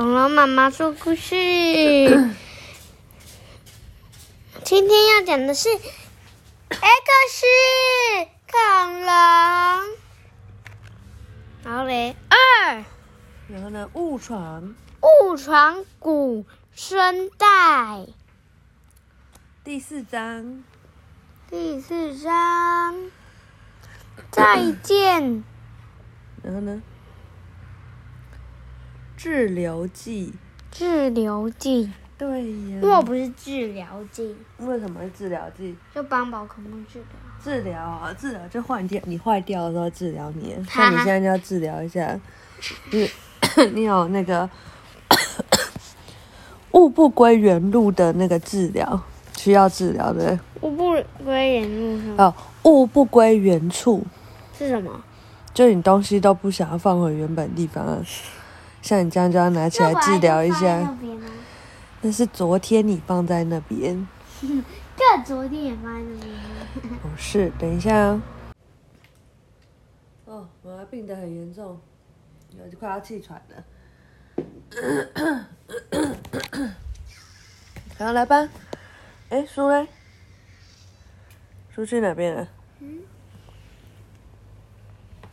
恐龙妈妈说故事。今天要讲的是 X 恐龙。然后嘞，二然后呢，误闯误闯古生代第四章，第四章，再见。然后呢，滞留记。治疗剂，对呀。莫不是治疗剂，为什么是治疗剂？就帮宝可梦治疗。治疗啊，治疗就换掉你坏掉的时候治疗你，哈像你现在就要治疗一下，你 你有那个 物不归原路的那个治疗，需要治疗的物不归原路上哦，物不归原处，是什么？就你东西都不想要放回原本地方啊，像你这样就要拿起来治疗一下 那是昨天你放在那边，这昨天也放在那边啊。不是，等一下哦。哦，妈妈病得很严重，有快要气喘了。好，来吧。哎，书嘞？书去哪边了？嗯，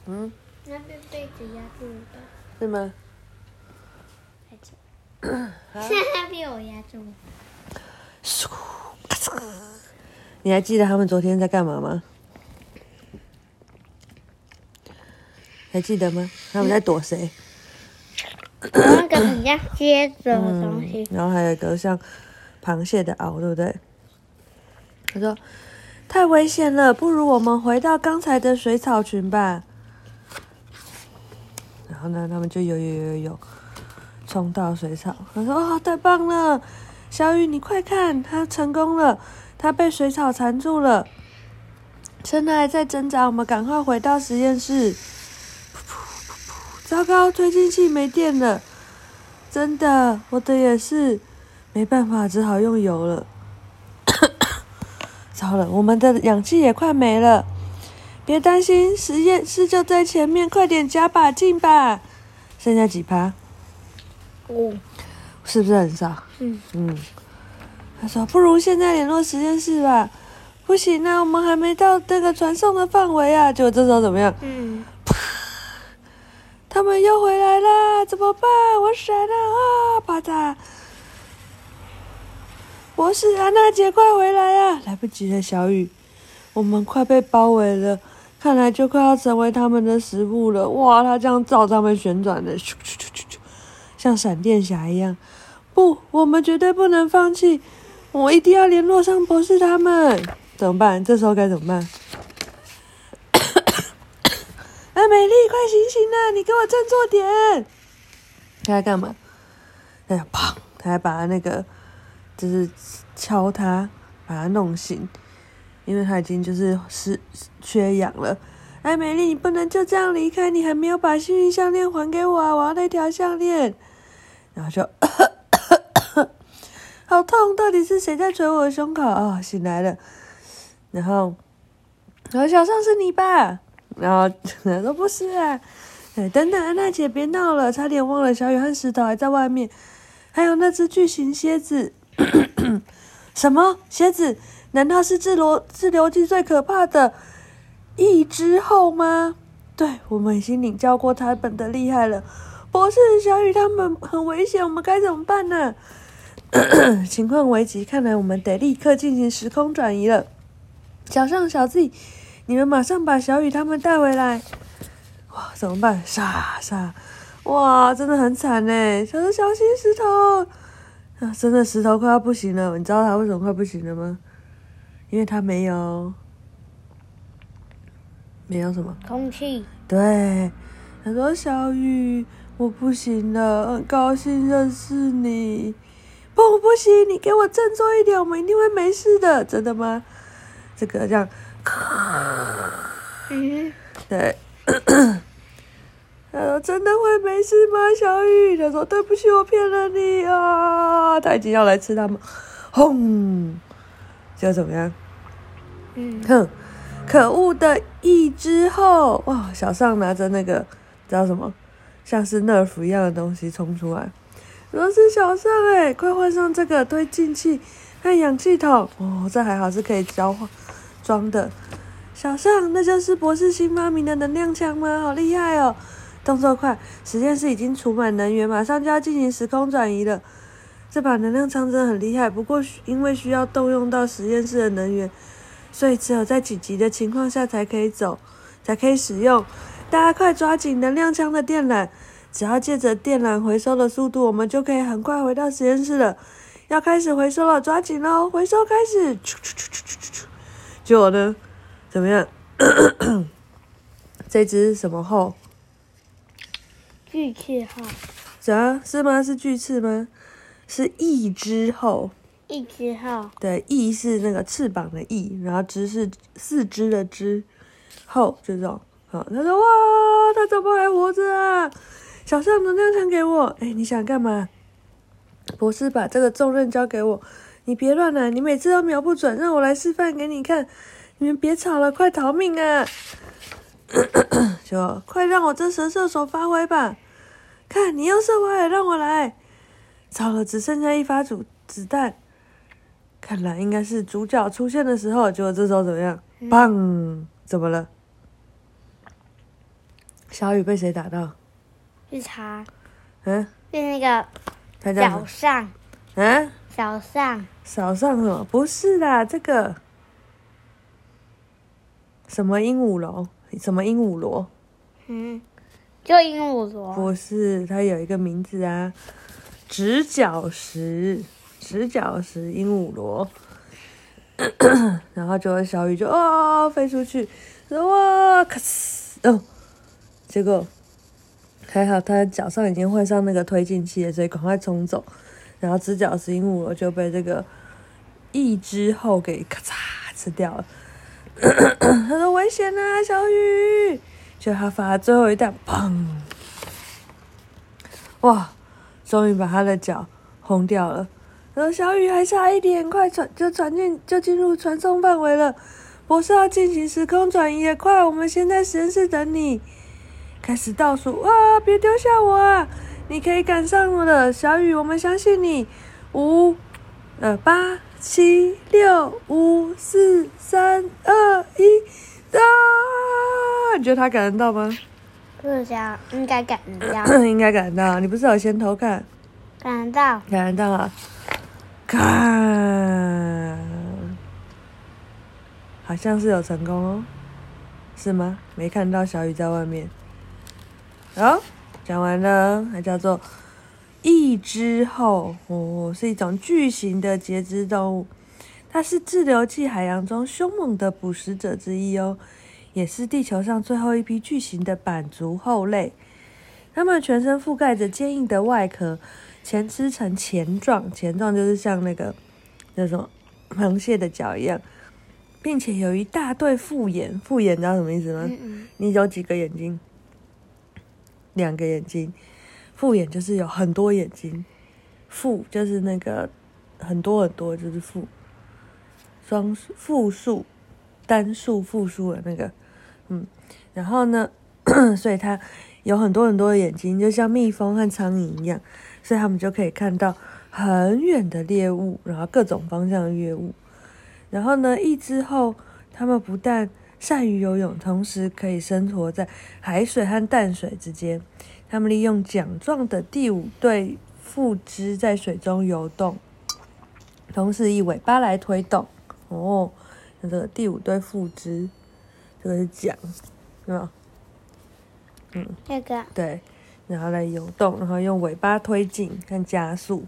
嗯，那被被子压住了吧？是吗？现在被我压住你还记得他们昨天在干嘛吗？还记得吗？他们在躲谁？那个很像蝎子的东西。然后还有一个像螃蟹的螯，对不对？他说：“太危险了，不如我们回到刚才的水草群吧。”然后呢，他们就游游游游游，冲到水草。他说：“哦，太棒了，小雨，你快看，他成功了，他被水草缠住了，趁他还在挣扎，我们赶快回到实验室。”糟糕，推进器没电了。真的，我的也是，没办法，只好用油了。糟了，我们的氧气也快没了。别担心，实验室就在前面，快点加把劲吧。剩下几趴？哦，是不是很少？嗯嗯。他说：“不如现在联络实验室吧。”不行啊，我们还没到那个传送的范围啊。结果这时候怎么样？嗯，他们又回来了，怎么办？我闪了啊！啪嗒！博士，安娜姐，快回来啊！来不及了，小雨，我们快被包围了，看来就快要成为他们的食物了。哇，他这样照他们旋转的，咻咻咻咻咻，像闪电侠一样。不，我们绝对不能放弃，我一定要联络上博士他们。怎么办？这时候该怎么办？哎，美丽，快醒醒啊！你给我振作点！他在干嘛？哎呀，砰！他还把那个，就是敲他，把他弄醒，因为他已经就是失缺氧了。哎，美丽，你不能就这样离开，你还没有把幸运项链还给我啊！我要那条项链。然后就，好痛！到底是谁在捶我的胸口？哦，醒来了。然后，然后小尚是你吧？然后 都不是啊，哎，等等，安娜姐别闹了，差点忘了小雨和石头还在外面，还有那只巨型蝎子。什么蝎子？难道是自流自流剂最可怕的一之后吗？对，我们已经领教过他本的厉害了。博士，小雨他们很危险，我们该怎么办呢？情况危急，看来我们得立刻进行时空转移了。小尚、小 Z，你们马上把小雨他们带回来。哇，怎么办？傻傻，哇，真的很惨呢。小说小心石头啊，真的石头快要不行了。你知道他为什么快不行了吗？因为他没有，没有什么。空气。对，他说小雨，我不行了，很高兴认识你。不，不行，你给我振作一点，我们一定会没事的，真的吗？这个这样，嗯，对。他 说：“真的会没事吗，小雨？”他说：“对不起，我骗了你啊！”他已经要来吃他们，轰！就怎么样？嗯，哼，可恶的一之后，哇！小尚拿着那个，知道什么，像是 nerf 一样的东西冲出来，原来是小象哎，快换上这个推进器和氧气筒哦，这还好是可以交换装的。小象，那就是博士新发明的能量枪吗？好厉害哦！动作快，实验室已经储满能源，马上就要进行时空转移了。这把能量枪真的很厉害，不过因为需要动用到实验室的能源，所以只有在紧急的情况下才可以走，才可以使用。大家快抓紧能量枪的电缆，只要借着电缆回收的速度，我们就可以很快回到实验室了。要开始回收了，抓紧喽！回收开始。结果呢？怎么样？这只什么后？巨翅后。啥？是吗？是巨翅吗？是翼之后。翼之后。对，翼是那个翅膀的翼，然后只是四肢的肢，后就这种。好，他说：“哇，他怎么还活着啊？”小象能量枪给我。哎，你想干嘛？博士把这个重任交给我，你别乱来，你每次都瞄不准，让我来示范给你看。你们别吵了，快逃命啊！就快让我这神射手发挥吧！看你又射歪了，让我来。糟了，只剩下一发主子弹，看来应该是主角出现的时候。结果这时候怎么样？砰！怎么了？小雨被谁打到？是他。嗯？是那个小上。嗯？小上。小上什么？不是啦，这个。什么鹦鹉螺？什么鹦鹉螺？嗯，就鹦鹉螺。不是，它有一个名字啊，直角石，直角石鹦鹉螺。然后就小雨就哦飞出去，哇咔呲哦，结果还好，他脚上已经换上那个推进器了，所以赶快冲走。然后直角石鹦鹉就被这个一只后给咔嚓吃掉了。他说：“危险啊，小雨！”就他发最后一弹，砰！哇，终于把他的脚轰掉了。然后小雨还差一点，快传就传进就进入传送范围了。博士要进行时空转移，快！我们先在实验室等你。开始倒数，哇！别丢下我啊！你可以赶上我的，小雨，我们相信你。五、呃，八。七六五四三二一，啊！你觉得他赶得到吗？不知道，应该赶得到。应该赶得到。你不是有先偷看？赶得到。赶得到啊！看，好像是有成功哦，是吗？没看到小雨在外面。好，讲完了，还叫做。翼之后哦，是一种巨型的节肢动物，它是自流器海洋中凶猛的捕食者之一哦，也是地球上最后一批巨型的板足后类。它们全身覆盖着坚硬的外壳，前肢呈钳状，钳状就是像那个那种螃蟹的脚一样，并且有一大对复眼。复眼知道什么意思吗？你有几个眼睛？两个眼睛。复眼就是有很多眼睛，复就是那个很多很多就是复，双数复数、单数、复数的那个，嗯，然后呢，所以它有很多很多的眼睛，就像蜜蜂和苍蝇一样，所以他们就可以看到很远的猎物，然后各种方向的猎物。然后呢，一之后，它们不但善于游泳，同时可以生活在海水和淡水之间。他们利用桨状的第五对腹肢在水中游动，同时以尾巴来推动。哦，那这个第五对腹肢，这个是桨，是吧？嗯，这个对，然后来游动，然后用尾巴推进和加速。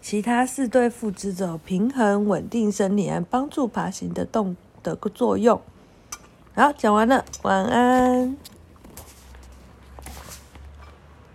其他四对腹肢则平衡、稳定身体和帮助爬行的动的作用。好，讲完了，晚安。